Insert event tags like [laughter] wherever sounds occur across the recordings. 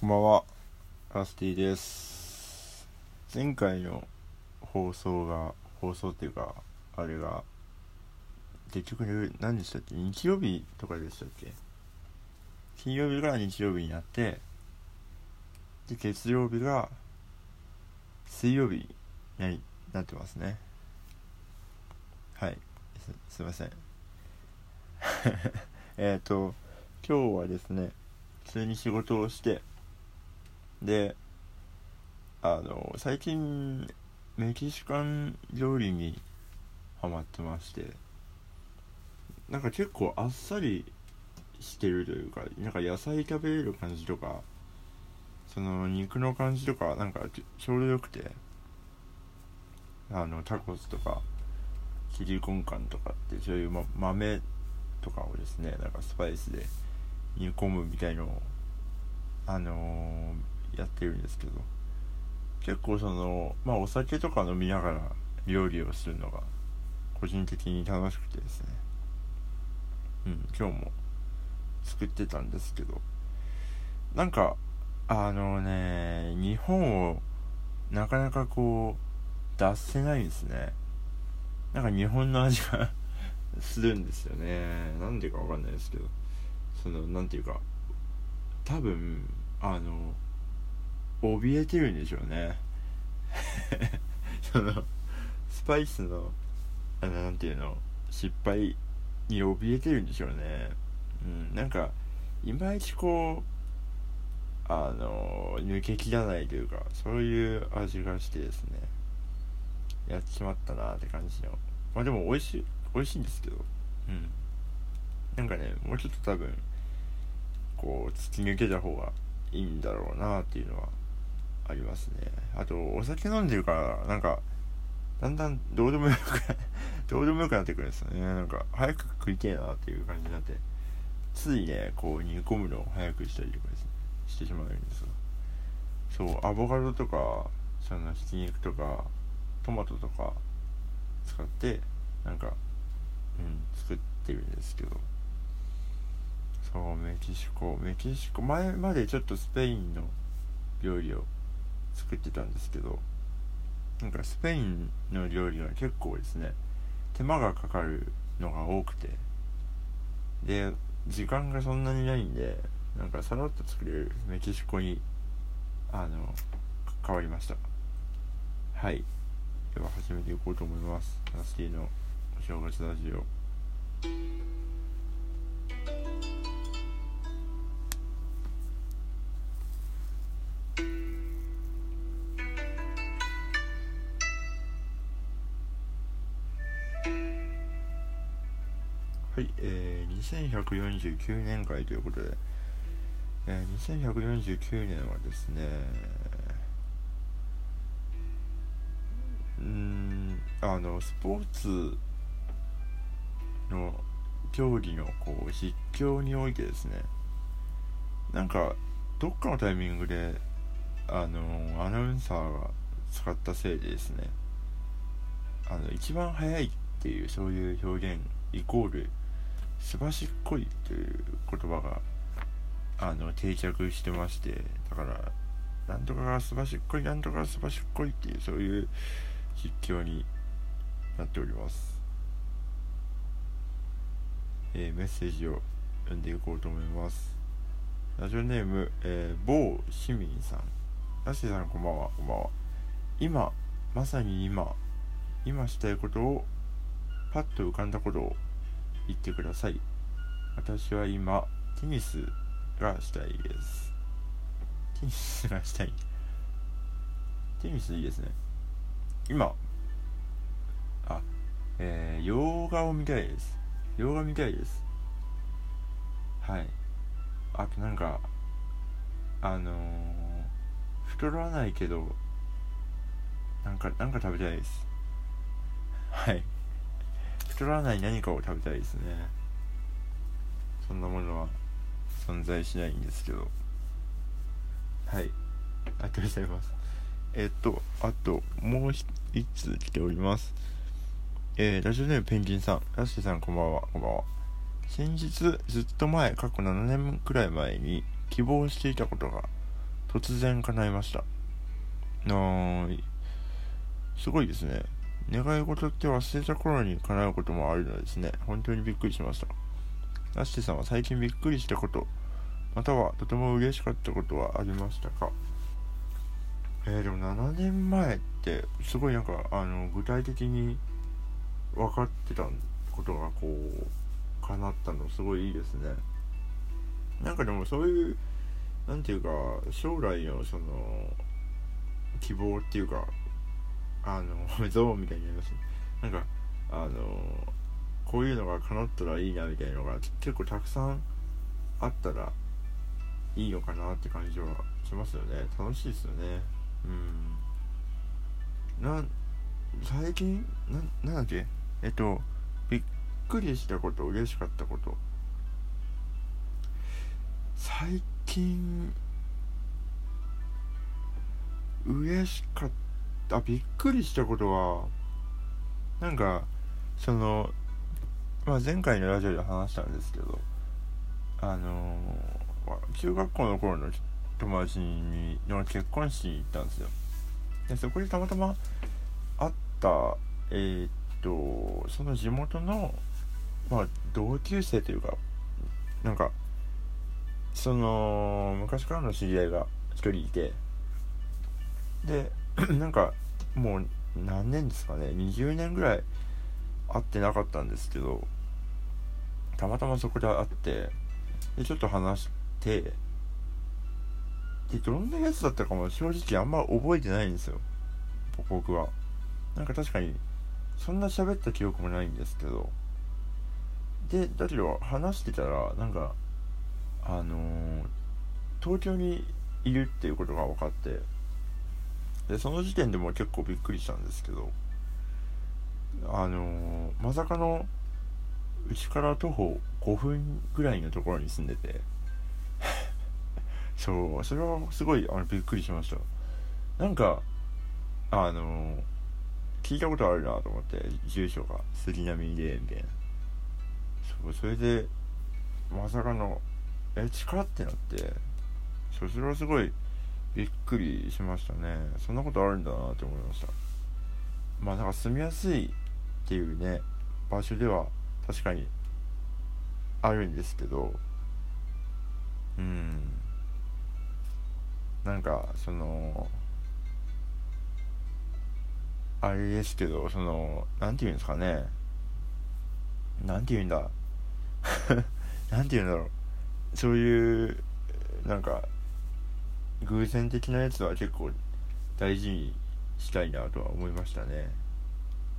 こんばんは、ラスティです。前回の放送が、放送っていうか、あれが、結局何でしたっけ？日曜日とかでしたっけ？金曜日が日曜日になって、で、月曜日が水曜日になりなってますね。はい、すすいません。[laughs] えっと、今日はですね、普通に仕事をして、であの最近メキシカン料理にハマってましてなんか結構あっさりしてるというかなんか野菜食べれる感じとかその肉の感じとかなんかちょうどよくてあのタコスとかチリコンカンとかってそういう、ま、豆とかをですねなんかスパイスで煮込むみたいのをあのーやってるんですけど結構そのまあお酒とか飲みながら料理をするのが個人的に楽しくてですね。うん今日も作ってたんですけどなんかあのね日本をなかなかこう出せないんですね。なんか日本の味が [laughs] するんですよね。なんでかわかんないですけどそのなんていうか多分あの怯えてるんでしょうね。[laughs] そのスパイスのあのなんていうの失敗に怯えてるんでしょうね。うんなんかいまいちこうあの抜けきらないというかそういう味がしてですねやっちまったなって感じの。まあでも美味しい美味しいんですけど。うん。なんかねもうちょっと多分こう突き抜けた方がいいんだろうなっていうのはありますね。あとお酒飲んでるからなんかだんだんどうでもよく [laughs] どうでもよくなってくるんですよね。なんか早く食いてえなっていう感じになってついねこう煮込むのを早くしたりとかですね。してしまうんですそうアボカドとかそのひき肉とかトマトとか使ってなんかうん作ってるんですけど。そうメキシコ。メキシコ前までちょっとスペインの料理を作ってたんですけどなんかスペインの料理は結構ですね手間がかかるのが多くてで時間がそんなにないんでなんかさらっと作れるメキシコにあの変わりました。はい。では始めていこうと思います。ナスティのお正月ラジオ。はい、えー、2149年会ということで、えー、2149年はですねうんあのスポーツの競技のこう実況においてですねなんかどっかのタイミングであのアナウンサーが使ったせいでですねあの一番早いっていうそういう表現イコールすばしっこいという言葉があの定着してましてだからなんとかがすばしっこいなんとかがすばしっこいっていうそういう実況になっております、えーメッセージを読んでいこうと思います。ラジオネーム、えー某市民さん。ラッシーさんこんばんは。こんばんは。今まさに今。今したいことをパッと浮かんだことを。言ってください。私は今テニスがしたいです。テニスがしたい。テニスいいですね。今あえー、洋画を見たいです。洋画見たいです。はい。あとなんかあのー、太らないけどなんかなんか食べたいです。はい。太らない何かを食べたいですね。そんなものは存在しないんですけど。はい。ありがとうございます。えっとあともう一つ来ております。えー、ラジオネームペンギンさん。ラッシーさんこんばんは。こんばんは。先日ずっと前過去7年くらい前に希望していたことが突然叶いました。あすごいですね。願い事って忘れた頃に叶うこともあるのですね。本当にびっくりしました。アッシュさんは最近びっくりしたことまたはとても嬉しかったことはありましたか？えー、でも7年前ってすごいなんかあの具体的に分かってたことがこう叶ったのすごいいいですね。なんかでもそういうなんていうか将来のその希望っていうかあのゾーンみたいになりますねなんかあのこういうのが叶ったらいいなみたいなのが結構たくさんあったらいいのかなって感じはしますよね。楽しいですよね。うん。な最近？ななんだっけ？えっとびっくりしたこと嬉しかったこと。最近嬉しかったあびっくりしたことはなんかそのまあ前回のラジオで話したんですけどあの中学校の頃の友達にの結婚式に行ったんですよ。でそこでたまたま会ったえー、っとその地元のまあ同級生というかなんかその昔からの知り合いが一人いてで [clears throat] なんかもう何年ですかね。20年ぐらい会ってなかったんですけどたまたまそこで会ってでちょっと話してでどんなやつだったかも正直あんま覚えてないんですよ。僕は。なんか確かにそんな喋った記憶もないんですけど。でだけど話してたらなんかあのー、東京にいるっていうことが分かってでその時点でも結構びっくりしたんですけどあのー、まさかのうちから徒歩5分ぐらいのところに住んでて [laughs] そうそれはすごいあのびっくりしました。なんかあのー、聞いたことあるなと思って住所が杉並でみたいなそうそれでまさかのえ近ってなってそれはすごいびっくりしましたね。そんなことあるんだなって思いました。まあなんか住みやすいっていうね場所では確かにあるんですけどうん。なんかそのあれですけどその何て言うんですかね。何て言うんだ。[laughs] 何て言うんだろう。そういうなんか偶然的なやつは結構大事にしたいなとは思いましたね。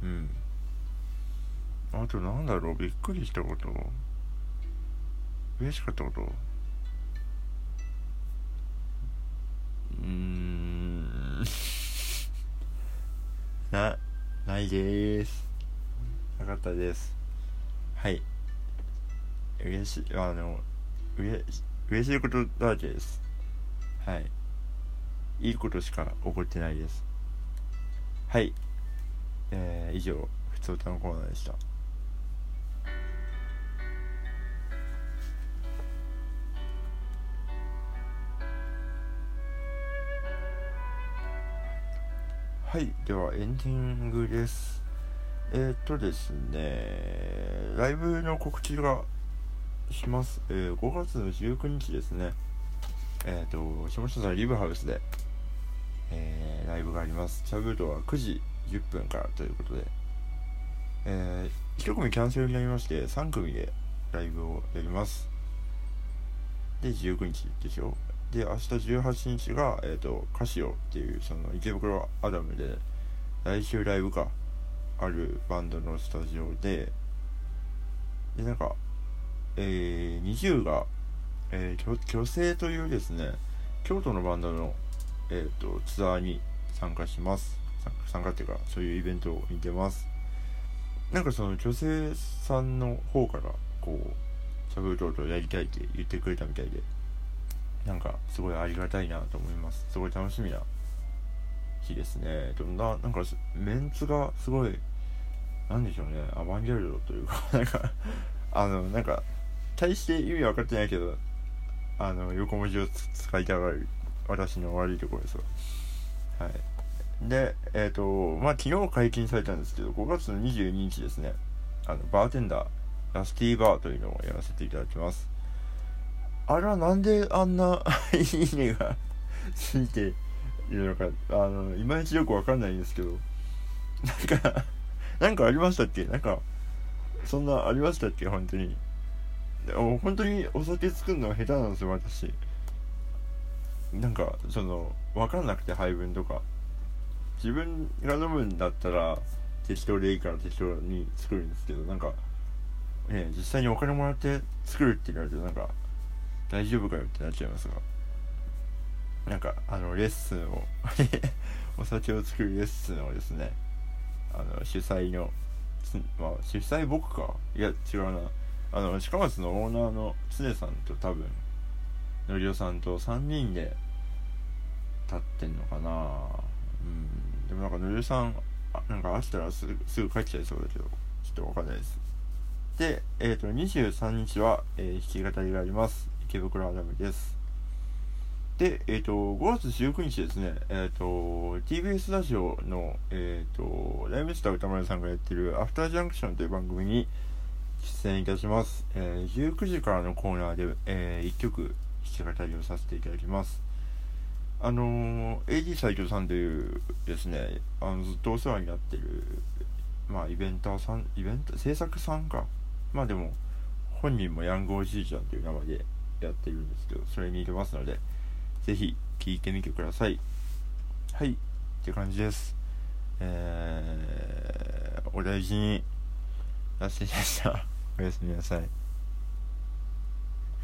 うん。あとなんだろうびっくりしたこと。嬉しかったこと。うーん。[laughs] なないです。なかったです。はい。嬉しいあのうれ嬉しいことだらけです。はい。いいことしか起こってないです。はい。えー、以上ふつおたのコーナーでした。はい。ではエンディングです。えー、っとですねライブの告知がします。えー、5月の19日ですね。えっ、ー、と、下下さんリブハウスで、えー、ライブがあります。チャブートは9時10分からということで、えー、1組キャンセルになりまして、3組でライブをやります。で、19日でしょ。で、明日18日が、えっ、ー、と、カシオっていう、その池袋アダムで、来週ライブか、あるバンドのスタジオで、で、なんか、えー、20が、えー、虚勢というですね、京都のバンドの、えーと、ツアーに参加します。参加っていうか、そういうイベントを見てます。なんかその女性さんの方から、こう、シャブルトとやりたいって言ってくれたみたいで、なんかすごいありがたいなと思います。すごい楽しみな日ですね。でもな、なんかメンツがすごい、なんでしょうね、アバンギャルドというか、なんかあの、なんか、大して意味分かってないけどあの横文字を使いたがる私の悪いところですわはい。でえっ、ー、とまあ昨日解禁されたんですけど5月の22日ですね。あのバーテンダーラスティーバーというのをやらせていただきます。あれはなんであんな [laughs] いいねがついているのか。あのいまいちよくわかんないんですけど。なんかなんかありましたっけ？なんかそんなありましたっけ？本当に。本当にお酒作るのは下手なんですよ私。なんかその分かんなくて配分とか。自分が飲むんだったら適当でいいから適当に作るんですけどなんかね実際にお金もらって作るって言われるとなんか大丈夫かよってなっちゃいますが。なんかあのレッスンを [laughs] お酒を作るレッスンをですねあの主催のまあ主催僕か？いや違うな。あの近松のオーナーの常さんと多分のりおさんと3人で立ってんのかな。うん。でもなんかのりおさんなんか明日らすぐすぐ帰っちゃいそうだけどちょっとわかんないです。でえっ、ー、と23日は、えー、弾き語りがあります。池袋アダムです。で、えっ、ー、と、5月19日ですね、えっ、ー、と、TBS ラジオの、えっ、ー、と、ライムスター歌丸さんがやってるアフタージャンクションという番組に出演いたします。え19時からのコーナーで、え1曲弾き語りをさせていただきます。あの AD 斎藤さんというですね、あのずっとお世話になってる、まあ、イベンターさん、イベント、制作さんか。まあでも、本人もヤングおじいちゃんという名前でやってるんですけど、それに入れますので、ぜひ聴いてみてください。はい、って感じです。えー、お大事に出してきました。おやすみなさい。